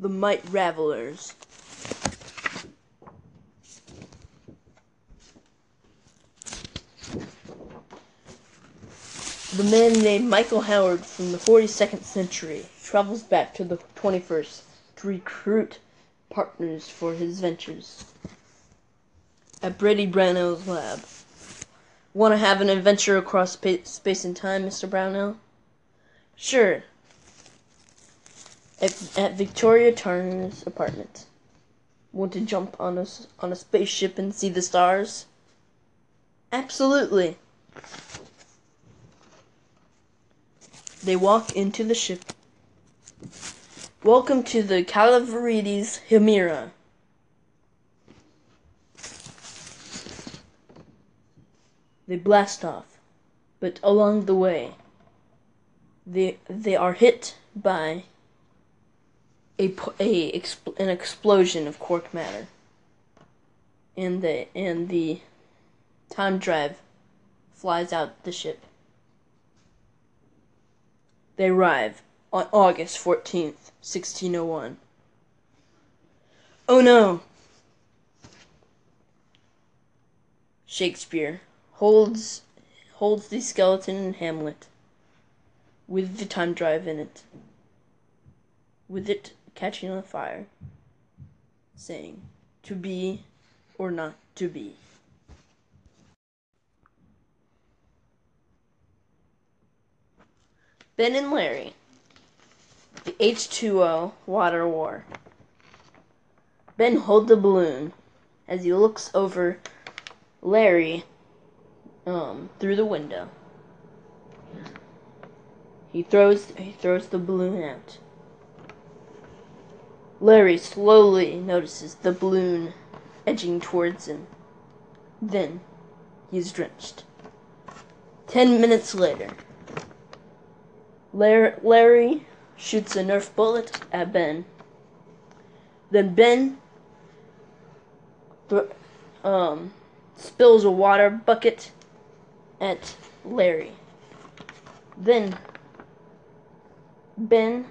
The Might Ravelers. The man named Michael Howard from the 42nd century travels back to the 21st to recruit partners for his ventures. At Brady Brownell's lab. Want to have an adventure across space and time, Mr. Brownell? Sure. At, at Victoria Turner's apartment. Want to jump on a, on a spaceship and see the stars? Absolutely. They walk into the ship. Welcome to the Calaverides Himera. They blast off, but along the way, they they are hit by a, a an explosion of quark matter, and the and the time drive flies out the ship. They arrive on August 14th, 1601. Oh no! Shakespeare holds holds the skeleton in Hamlet with the time drive in it. With it catching on fire, saying, To be or not to be. Ben and Larry. The H2O Water War. Ben holds the balloon as he looks over Larry um, through the window. He throws he throws the balloon out. Larry slowly notices the balloon edging towards him. Then he is drenched. Ten minutes later, Larry shoots a Nerf bullet at Ben. Then Ben um, spills a water bucket at Larry. Then Ben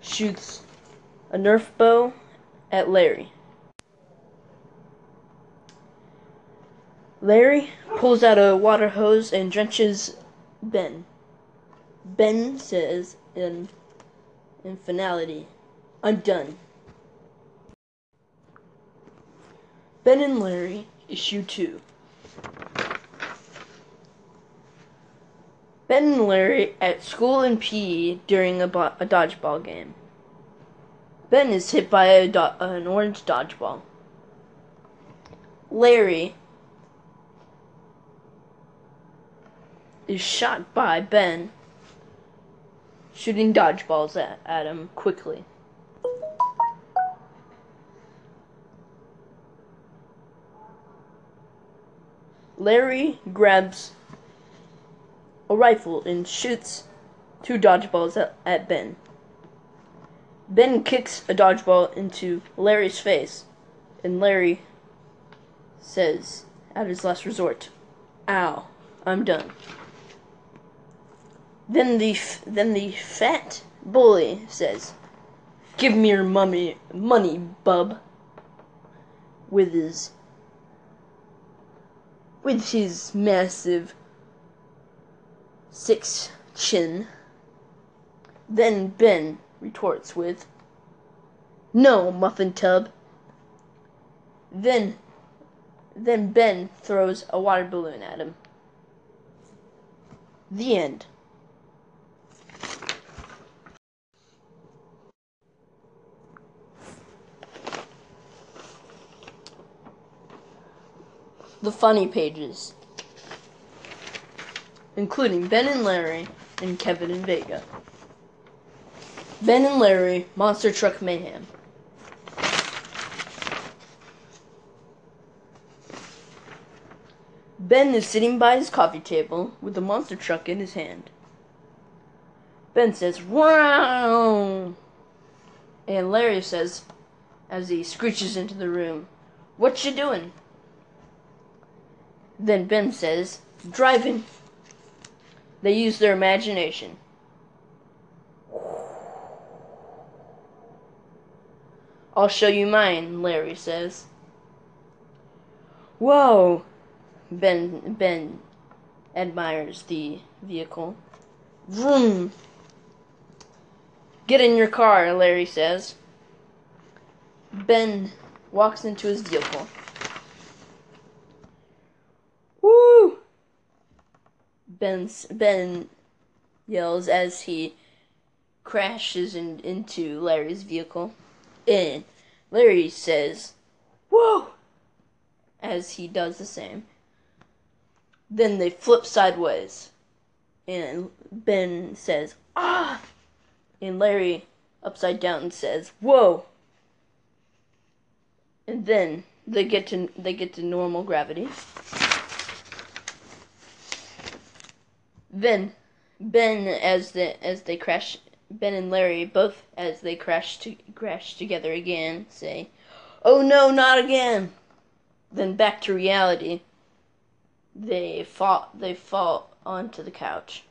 shoots a Nerf bow at Larry. Larry pulls out a water hose and drenches Ben. Ben says in in finality, I'm done. Ben and Larry, issue two. Ben and Larry at school in PE during a, bo- a dodgeball game. Ben is hit by a do- an orange dodgeball. Larry is shot by Ben, shooting dodgeballs at, at him quickly. Larry grabs a rifle and shoots two dodgeballs at, at Ben. Ben kicks a dodgeball into Larry's face, and Larry says, at his last resort, "Ow, I'm done." Then the then the fat bully says, "Give me your mummy money, bub." With his with his massive six chin. Then Ben retorts with, "No, muffin tub." Then then Ben throws a water balloon at him. The end. The funny pages, including Ben and Larry and Kevin and Vega. Ben and Larry, Monster Truck Mayhem. Ben is sitting by his coffee table with the monster truck in his hand. Ben says, Wow! And Larry says, as he screeches into the room, What you doing? Then Ben says, Driving. They use their imagination. I'll show you mine, Larry says. Whoa! Ben Ben admires the vehicle. Vroom! Get in your car, Larry says. Ben walks into his vehicle. Woo! Ben's, Ben yells as he crashes in, into Larry's vehicle. And Larry says, Whoa! as he does the same. Then they flip sideways. And Ben says, Ah! And Larry, upside down, says, Whoa! And then they get to they get to normal gravity. Then Ben as the as they crash Ben and Larry both as they crash to crash together again say, "Oh no, not again." Then back to reality. They fall they fall onto the couch.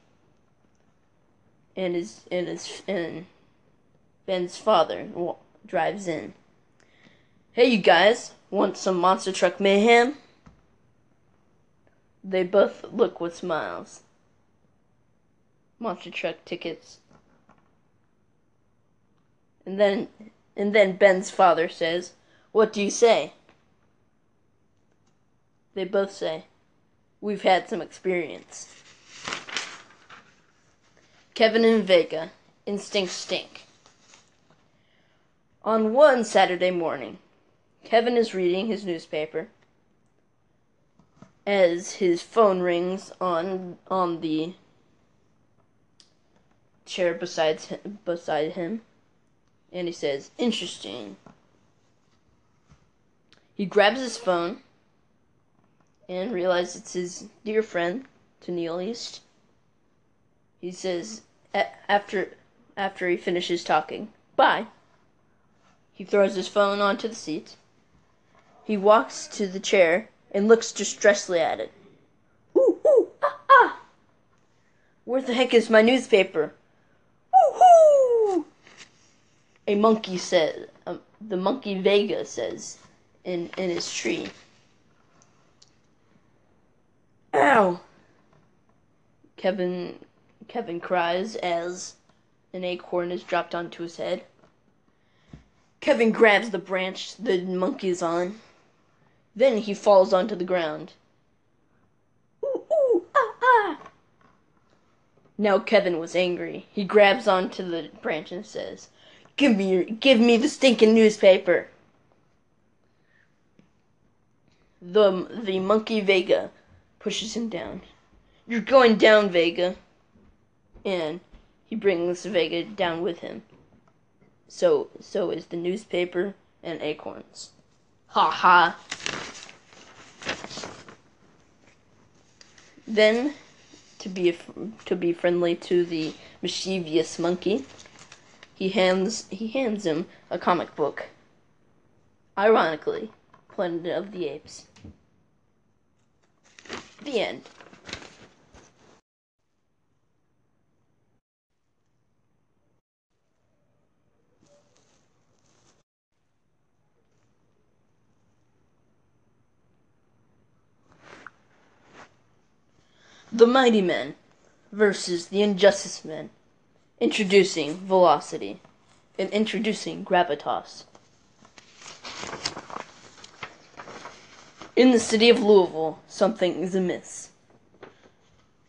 And his and his and Ben's father drives in. Hey, you guys, want some monster truck mayhem? They both look with smiles. Monster truck tickets. And then and then Ben's father says, "What do you say?" They both say, "We've had some experience." Kevin and Vega, instinct stink. On one Saturday morning, Kevin is reading his newspaper as his phone rings on on the chair beside beside him and he says interesting he grabs his phone and realizes it's his dear friend Tennille East he says after after he finishes talking bye he throws his phone onto the seat he walks to the chair and looks distressfully at it. Ooh, ooh, ah, ah! Where the heck is my newspaper? A monkey said, um, the monkey Vega says in, in his tree. Ow! Kevin Kevin cries as an acorn is dropped onto his head. Kevin grabs the branch the monkey is on then he falls onto the ground. Ooh, ooh, ah, ah. Now Kevin was angry. He grabs onto the branch and says, "Give me, your, give me the stinking newspaper." The the monkey Vega pushes him down. You're going down, Vega. And he brings Vega down with him. So so is the newspaper and acorns. Ha ha. Then, to be to be friendly to the mischievous monkey, he hands he hands him a comic book. Ironically, Planet of the Apes. The end. The Mighty Men versus the Injustice Men. Introducing velocity and introducing gravitas. In the city of Louisville, something is amiss.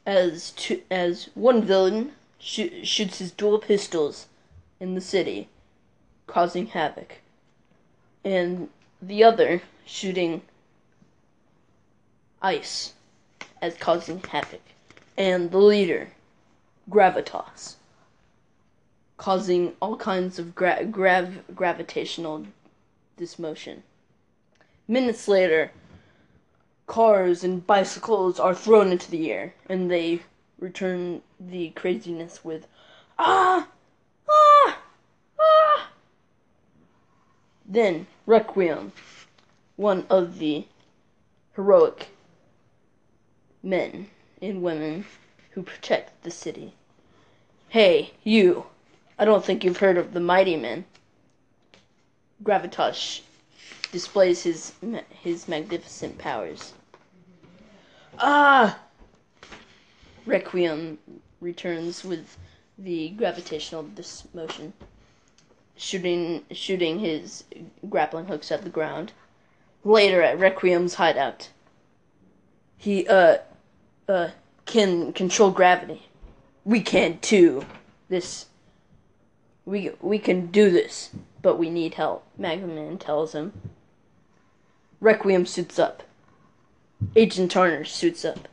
As to, as one villain sh- shoots his dual pistols in the city, causing havoc, and the other shooting ice as causing havoc, and the leader, Gravitas, causing all kinds of gra- grav- gravitational dismotion. Minutes later, cars and bicycles are thrown into the air, and they return the craziness with ah ah ah. Then Requiem, one of the heroic men and women who protect the city. Hey, you! I don't think you've heard of the Mighty Men. Gravitas displays his his magnificent powers. Ah! Requiem returns with the gravitational dismotion, shooting shooting his grappling hooks at the ground. Later at Requiem's hideout, he uh uh can control gravity. We can too. This we we can do this, but we need help. Magma Man tells him. Requiem suits up. Agent Turner suits up.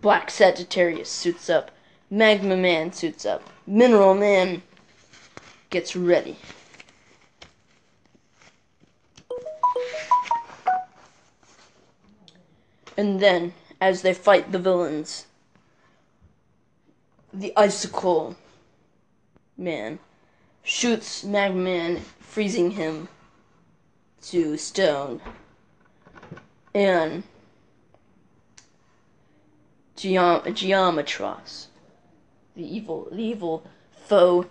Black Sagittarius suits up. Magma Man suits up. Mineral Man gets ready. And then, as they fight the villains, the Icicle Man shoots Magma Man, freezing him to stone. And Geom- Geometros, the evil, the evil foe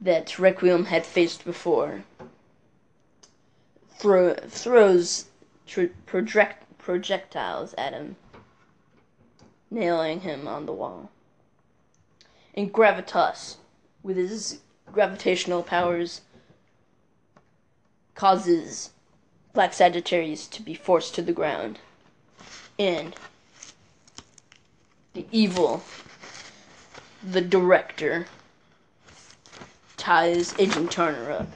that Requiem had faced before, throw, throws project- projectiles at him, nailing him on the wall. And Gravitas, with his gravitational powers, causes Black Sagittarius to be forced to the ground. And the evil, the director, ties Agent Turner up.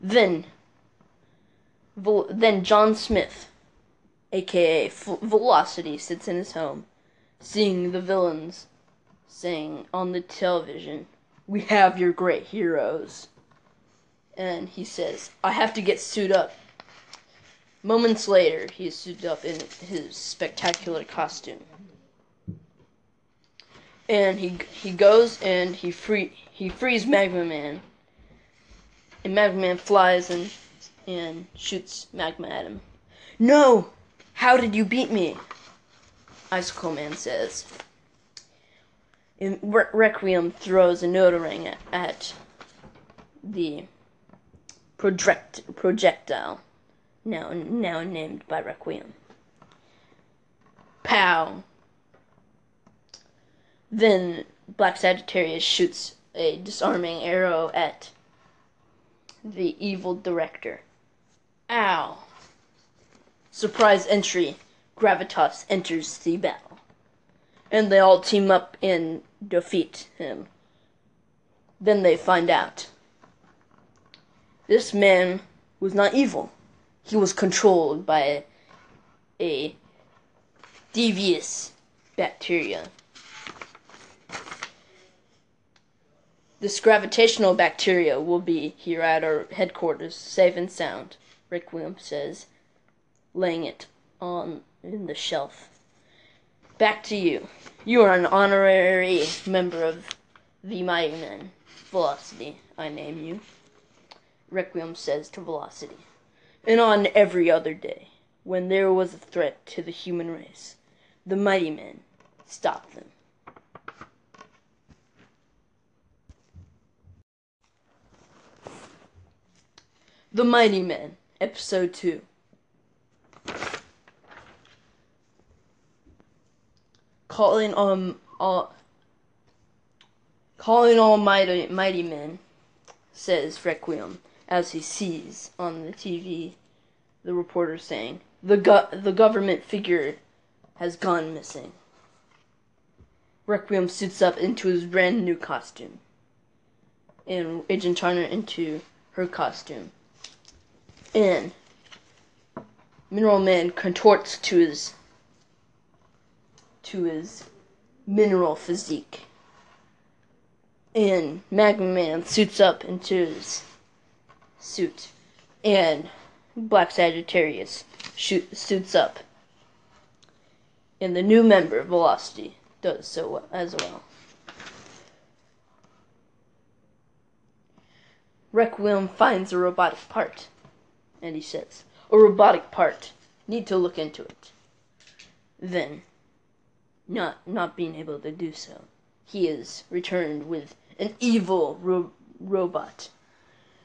Then, then John Smith, aka Velocity, sits in his home, seeing the villains saying on the television, We have your great heroes. And he says, I have to get suited up. Moments later, he is suited up in his spectacular costume. And he he goes and he free he frees Magma Man. And Magma Man flies and and shoots Magma at him. No! How did you beat me? Icicle Man says. And Re- Requiem throws a Noda ring at, at the project projectile, now now named by Requiem. Pow. Then Black Sagittarius shoots a disarming arrow at the evil director. Ow. Surprise entry. Gravitas enters the battle. And they all team up and defeat him. Then they find out. This man was not evil. He was controlled by a, devious bacteria. This gravitational bacteria will be here at our headquarters, safe and sound, Requiem says, laying it on in the shelf. Back to you. You are an honorary member of the Mighty Men. Velocity, I name you. Requiem says to Velocity. And on every other day, when there was a threat to the human race, the Mighty Men stopped them. The Mighty Men, Episode 2. Calling on all calling all mighty mighty men, says Requiem, as he sees on the TV the reporter saying, The go- the government figure has gone missing. Requiem suits up into his brand new costume. And Agent Turner into her costume. And Mineral Man contorts to his to his mineral physique. And Magma Man suits up into his suit. And Black Sagittarius shoot, suits up. And the new member, Velocity, does so as well. Requiem finds a robotic part. And he says, A robotic part. Need to look into it. Then, not not being able to do so, he is returned with an evil ro- robot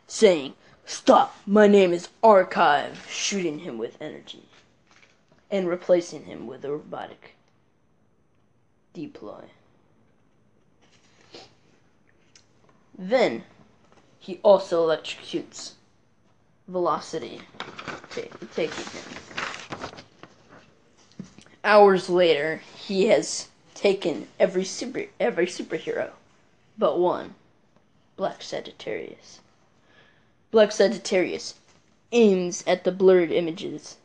saying, Stop, my name is Archive, shooting him with energy and replacing him with a robotic deploy. Then he also electrocutes Velocity, taking him. Hours later, he has taken every super every superhero but one, Black Sagittarius. Black Sagittarius aims at the blurred images,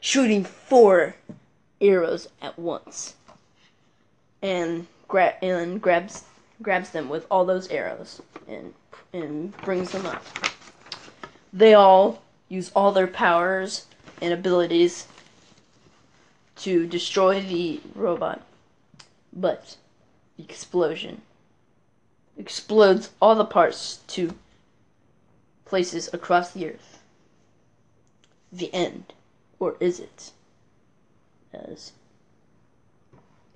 shooting four arrows at once, and gra- and grabs grabs them with all those arrows and and brings them up. They all use all their powers and abilities to destroy the robot, but the explosion explodes all the parts to places across the earth. The end. Or is it? As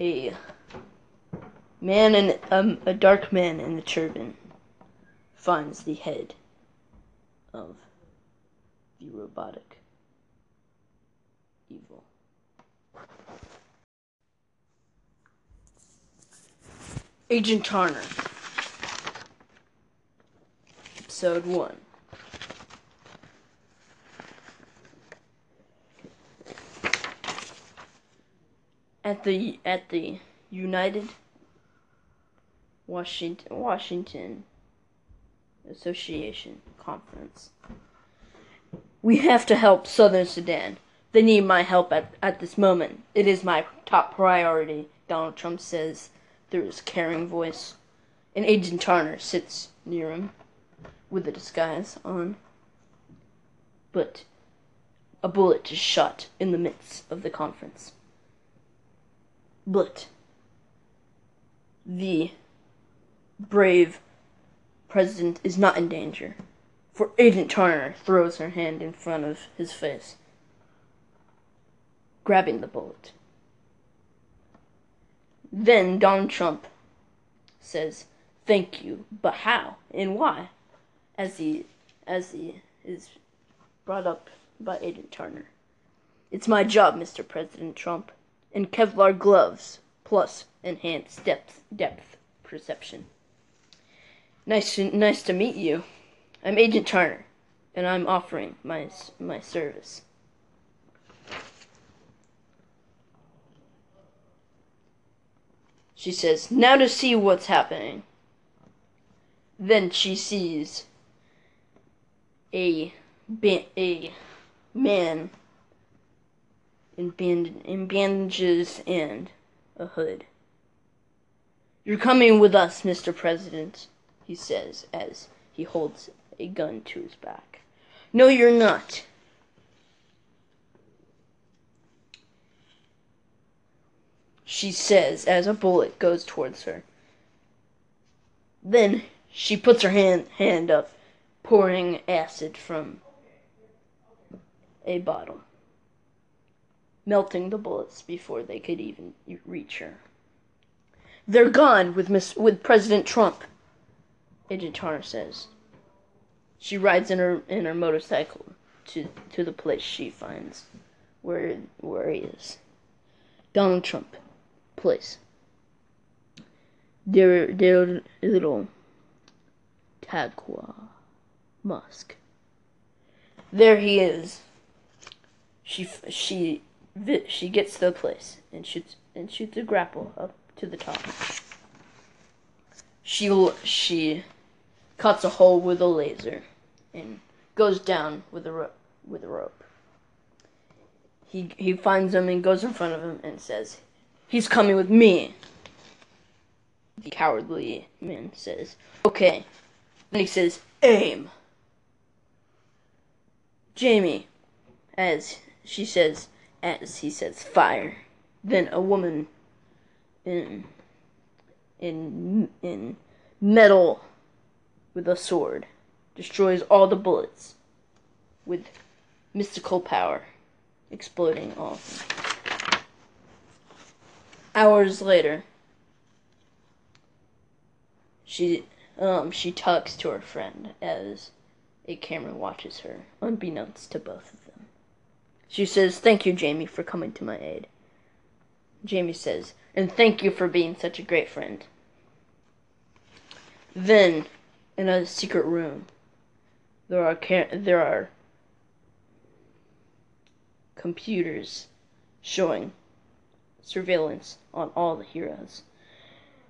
a man in um, a dark man in the turban finds the head of the robotic evil. Agent Turner. Episode 1. At the at the United Washington Washington Association conference. We have to help Southern Sudan. They need my help at, at this moment. It is my top priority, Donald Trump says through his caring voice. And Agent Turner sits near him with a disguise on. But a bullet is shot in the midst of the conference. But the brave president is not in danger, for Agent Turner throws her hand in front of his face, grabbing the bullet. Then Donald Trump says, "Thank you, but how and why?" As he as he is brought up by Agent Turner. It's my job, Mr. President Trump, and Kevlar gloves plus enhanced depth depth perception. Nice to, nice to meet you. I'm Agent Turner, and I'm offering my my service. She says, "Now to see what's happening." Then she sees a a man in band in bandages and a hood. You're coming with us, Mr. President he says as he holds a gun to his back. No, you're not. She says as a bullet goes towards her. Then she puts her hand, hand up, pouring acid from a bottle, melting the bullets before they could even reach her. They're gone with Miss with President Trump. Agent Turner says. She rides in her in her motorcycle to to the place she finds where where he is. Donald Trump place. Their their little Taqua Musk. There he is. She she she gets to the place and shoots and shoots a grapple up to the top. She she cuts a hole with a laser, and goes down with a rope. With a rope. He he finds him and goes in front of him and says, "He's coming with me." The cowardly man says, "Okay." Then he says, "Aim." Jamie, as she says, as he says, "Fire." Then a woman in in in metal with a sword, destroys all the bullets with mystical power, exploding all. Hours later, she um she talks to her friend as A camera watches her, unbeknownst to both of them. She says, Thank you, Jamie, for coming to my aid. Jamie says, And thank you for being such a great friend. Then, in a secret room, there are there are computers showing surveillance on all the heroes.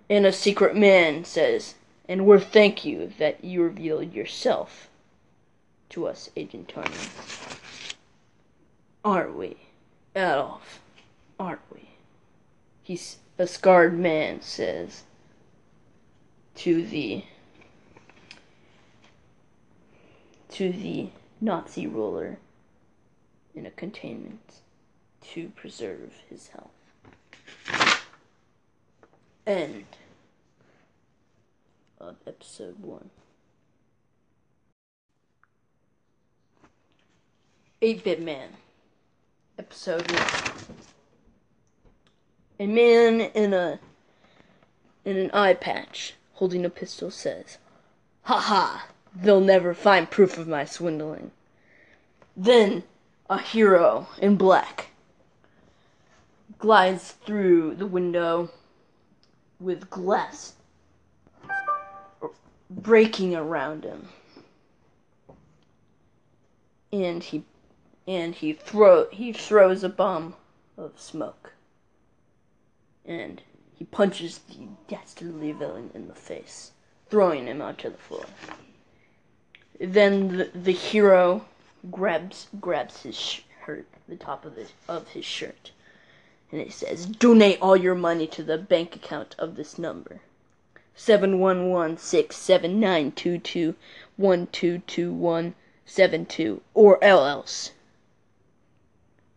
And a secret man says, and we're thank you that you revealed yourself to us, Agent Turner. Aren't we, Adolf? Aren't we? He's a scarred man says to the to the Nazi ruler in a containment to preserve his health. End of episode one. 8 Bit Man, episode 1. A man in a in an eye patch holding a pistol says, Ha ha! They'll never find proof of my swindling. Then a hero in black glides through the window with glass breaking around him. And he and he throw he throws a bomb of smoke. And he punches the dastardly villain in the face, throwing him onto the floor. Then the, the hero grabs grabs his shirt, the top of his of his shirt, and it says, "Donate all your money to the bank account of this number." Seven one one six seven nine two two one two two one seven two, or else.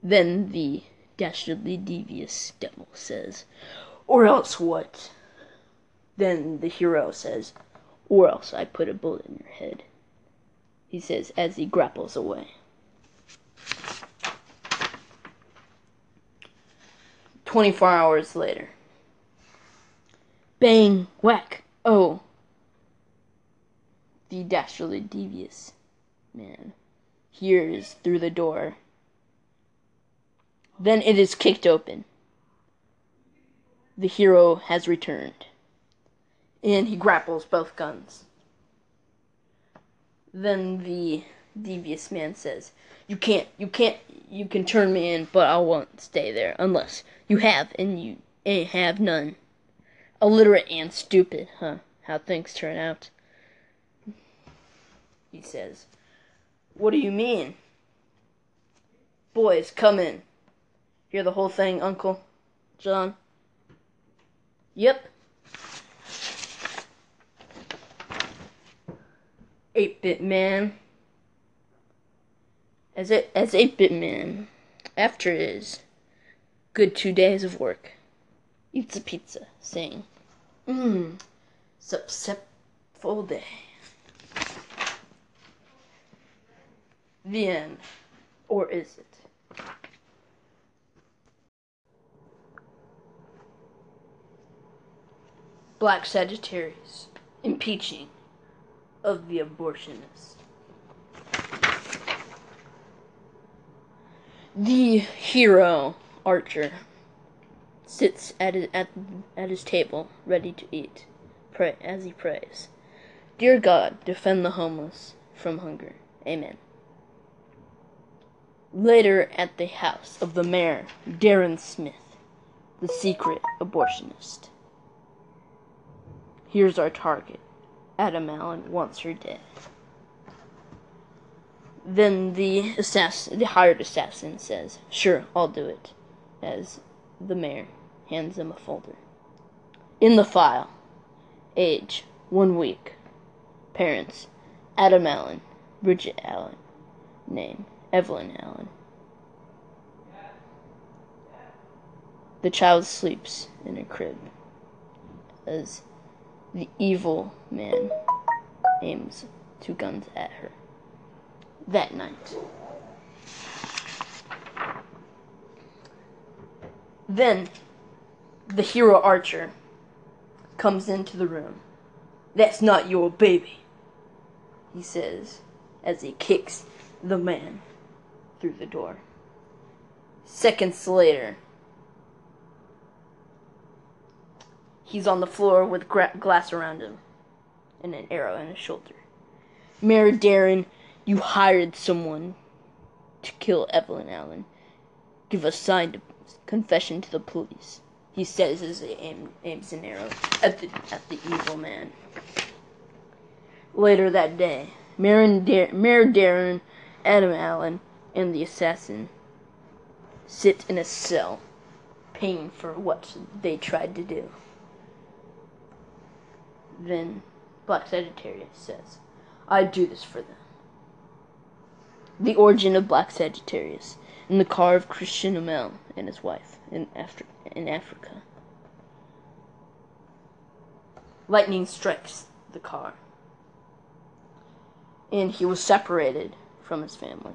Then the dastardly devious devil says, Or else what? Then the hero says, Or else I put a bullet in your head. He says as he grapples away. Twenty four hours later. Bang! Whack! Oh! The dastardly devious man hears through the door then it is kicked open. The hero has returned. And he grapples both guns. Then the devious man says, You can't, you can't, you can turn me in, but I won't stay there unless you have and you ain't have none. Illiterate and stupid, huh? How things turn out. He says, What do you mean? Boys, come in. Hear the whole thing, Uncle John? Yep. 8-bit man. As it as 8-bit man, after his good two days of work, eats a pizza, saying, Mmm, successful day. The end. Or is it? Black Sagittarius, impeaching of the abortionist. The hero, Archer, sits at his, at, at his table, ready to eat, pray, as he prays. Dear God, defend the homeless from hunger. Amen. Later, at the house of the mayor, Darren Smith, the secret abortionist. Here's our target. Adam Allen wants her dead. Then the assassin, the hired assassin says, Sure, I'll do it. As the mayor hands him a folder. In the file, age, one week. Parents, Adam Allen, Bridget Allen. Name, Evelyn Allen. The child sleeps in a crib as the evil man aims two guns at her. That night. Then the hero archer comes into the room. That's not your baby, he says, as he kicks the man through the door. Seconds later, he's on the floor with gra- glass around him and an arrow in his shoulder. Mayor Darren, you hired someone to kill Evelyn Allen. Give a signed confession to the police. He says as he aim, aims an arrow at the at the evil man. Later that day, Mayor, Dar- Mayor Darren, Adam Allen, and the assassin sit in a cell, paying for what they tried to do. Then Black Sagittarius says, I do this for them. The origin of Black Sagittarius in the car of Christian Amel and his wife in, Afri- in Africa. Lightning strikes the car, and he was separated from his family.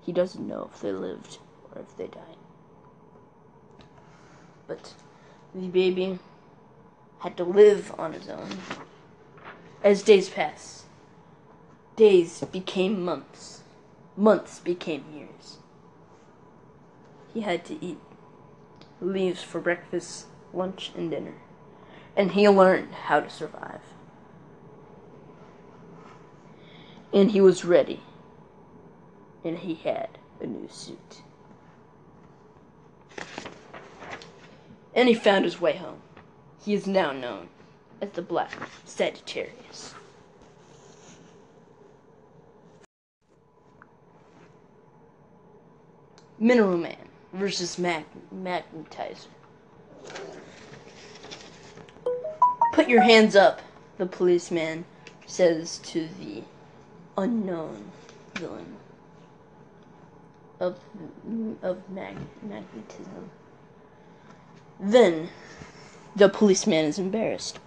He doesn't know if they lived or if they died. But the baby had to live on his own. As days passed, days became months, months became years. He had to eat leaves for breakfast, lunch, and dinner, and he learned how to survive. And he was ready, and he had a new suit. And he found his way home. He is now known as the Black Sagittarius. Mineral Man versus Mag- Magnetizer. Put your hands up, the policeman says to the unknown villain of of mag- magnetism. Then the policeman is embarrassed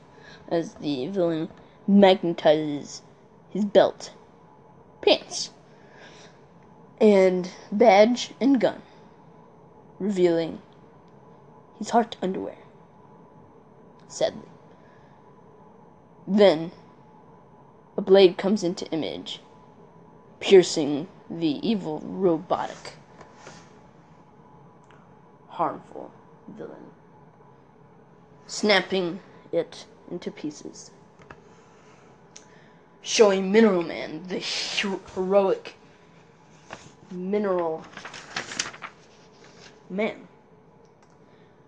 as the villain magnetizes his belt, pants, and badge and gun, revealing his heart underwear. Sadly. Then a blade comes into image, piercing the evil robotic harmful villain snapping it into pieces. Showing Mineral Man, the heroic mineral man.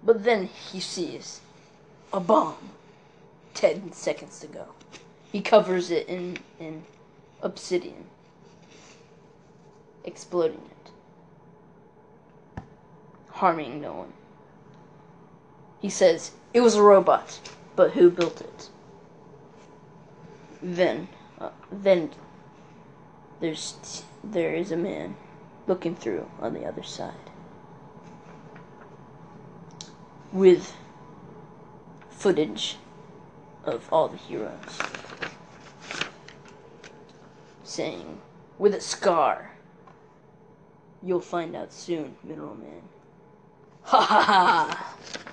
But then he sees a bomb ten seconds ago. He covers it in, in obsidian, exploding it, harming no one. He says, it was a robot, but who built it? Then, uh, then there's there is a man looking through on the other side. With footage of all the heroes. Saying with a scar you'll find out soon mineral man. Ha ha ha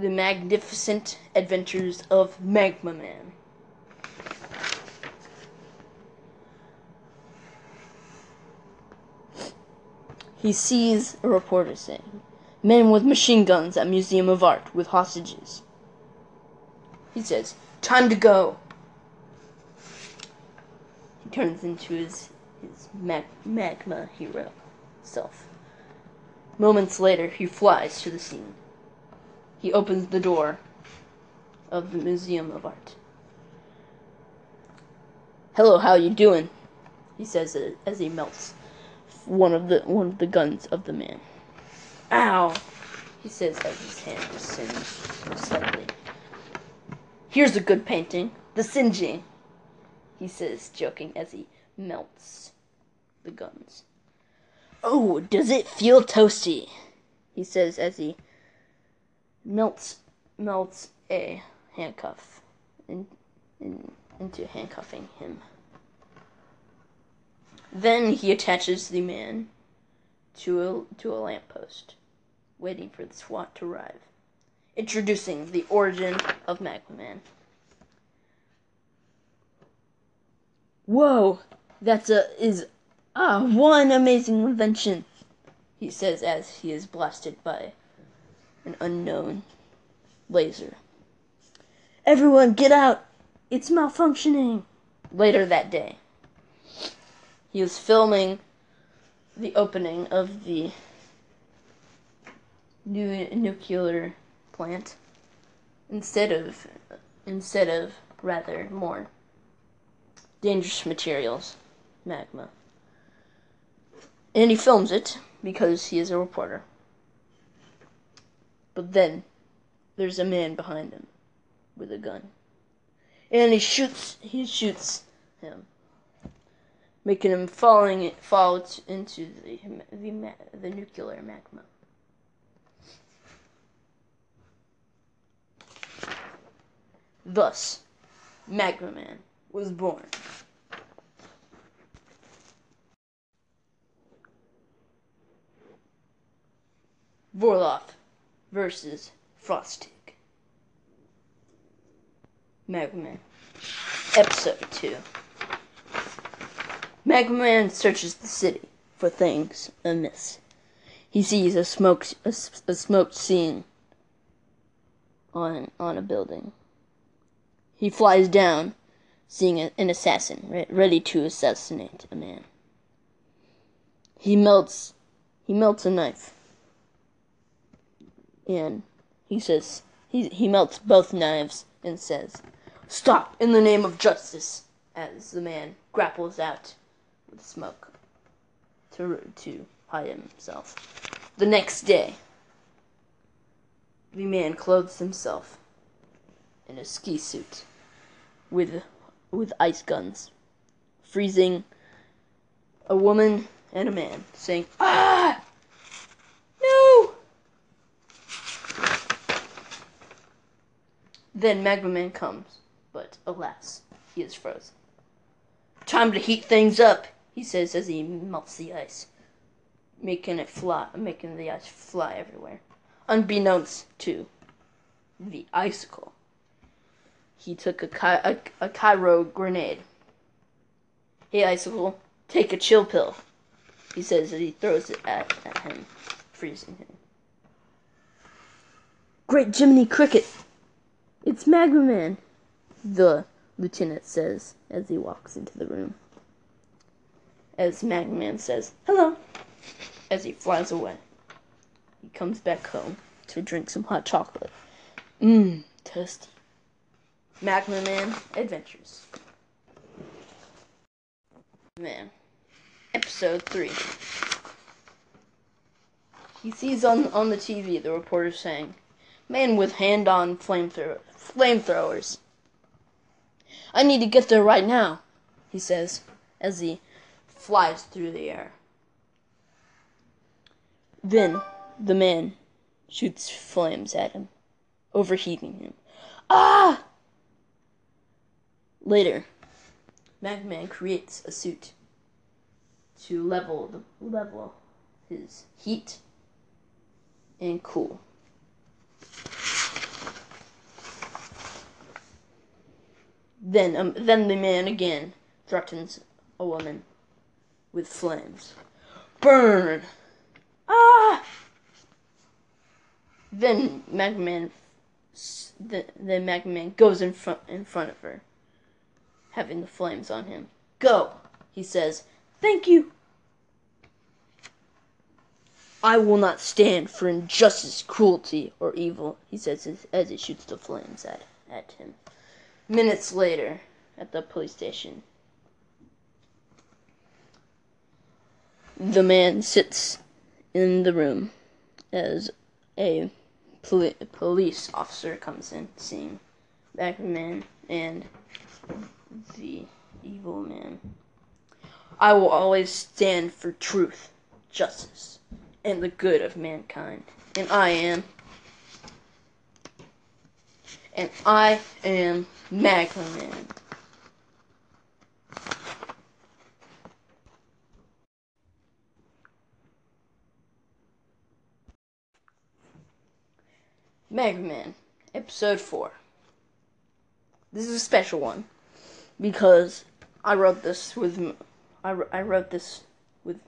The Magnificent Adventures of Magma Man. He sees a reporter saying, Men with machine guns at Museum of Art with hostages. He says, Time to go. He turns into his, his mag- magma hero self. Moments later, he flies to the scene. He opens the door of the Museum of Art. Hello, how you doing? He says uh, as he melts one of the one of the guns of the man. Ow! He says as his hand is singed slightly. Here's a good painting. The singeing. He says, joking as he melts the guns. Oh, does it feel toasty? He says as he melts melts a handcuff in, in, into handcuffing him. Then he attaches the man to a, to a lamppost, waiting for the SWAT to arrive. Introducing the origin of Magma Man. Whoa, that's a is ah one amazing invention, he says as he is blasted by an unknown laser. Everyone, get out! It's malfunctioning. Later that day, he was filming the opening of the new nuclear plant instead of instead of rather more dangerous materials, magma. And he films it because he is a reporter. But then there's a man behind him with a gun. And he shoots he shoots him. Making him falling fall into the the, the nuclear magma. Thus, Magma Man was born. Vorloff versus Frostig. Magma Man. Episode 2. Magma Man searches the city for things amiss. He sees a smoke a, a smoked scene on on a building. He flies down, seeing an assassin ready to assassinate a man. He melts he melts a knife and he says he he melts both knives and says, "Stop in the name of justice!" As the man grapples out with smoke to to hide himself. The next day, the man clothes himself in a ski suit with with ice guns, freezing a woman and a man, saying, "Ah!" Then Magma Man comes, but alas, he is frozen. Time to heat things up, he says as he melts the ice, making it fly, making the ice fly everywhere. Unbeknownst to the icicle, he took a, a, a cryo grenade. Hey, icicle, take a chill pill, he says as he throws it at, at him, freezing him. Great Jiminy Cricket, it's Magma Man, the lieutenant says as he walks into the room. As Magma Man says, hello, as he flies away. He comes back home to drink some hot chocolate. Mmm, toasty. Magma Man Adventures. Man. Episode 3. He sees on, on the TV the reporter saying, Man with hand on flamethrower flamethrowers. I need to get there right now, he says as he flies through the air. Then the man shoots flames at him, overheating him. Ah! Later, Magman creates a suit to level the level his heat and cool. Then, um, then the man again threatens a woman with flames. Burn! Ah! Then Magman, the the Magman goes in front in front of her, having the flames on him. Go, he says. Thank you. I will not stand for injustice, cruelty, or evil, he says as, as he shoots the flames at, at him. Minutes later, at the police station, the man sits in the room as a poli- police officer comes in, seeing Batman and the evil man. I will always stand for truth, justice, and the good of mankind. And I am. And I am Macklin. Mega Man, Episode 4. This is a special one because I wrote this with I, I wrote this with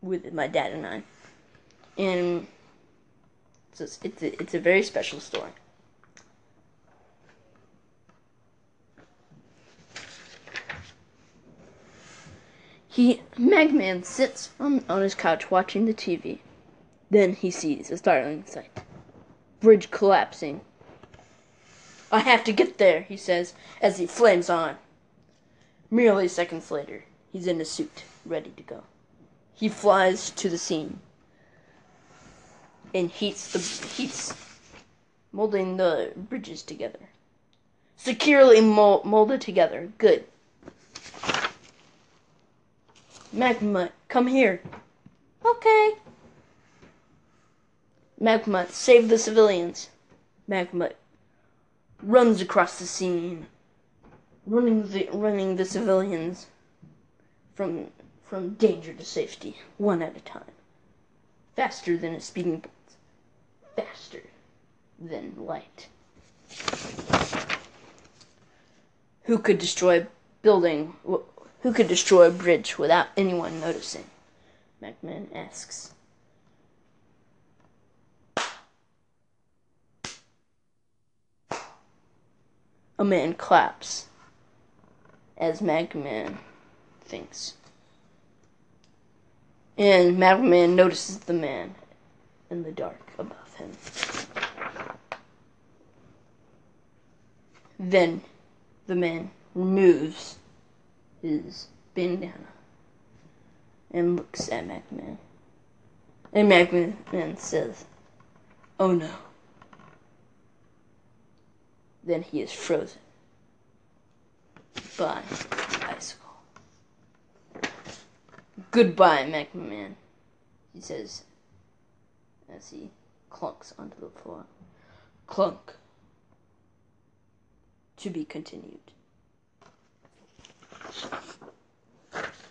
with my dad and I, and so it's it's a, it's a very special story. He Mega Man sits on, on his couch watching the TV. Then he sees a startling sight. Bridge collapsing. I have to get there, he says as he flames on. Merely seconds later, he's in a suit, ready to go. He flies to the scene and heats the heats molding the bridges together. Securely mol- molded together. Good. Magma, come here. Okay. Magma, save the civilians. Magma runs across the scene, running the running the civilians from from danger to safety, one at a time. Faster than a speeding bullet. Faster than light. Who could destroy a building? Wh- Who could destroy a bridge without anyone noticing? Macman asks. A man claps as Magman thinks. And Magman notices the man in the dark above him. Then the man removes his bandana and looks at Magman. And Magman says, Oh no. Then he is frozen by icicle. Goodbye, Magman, he says as he clunks onto the floor. Clunk. To be continued. ハハハハ。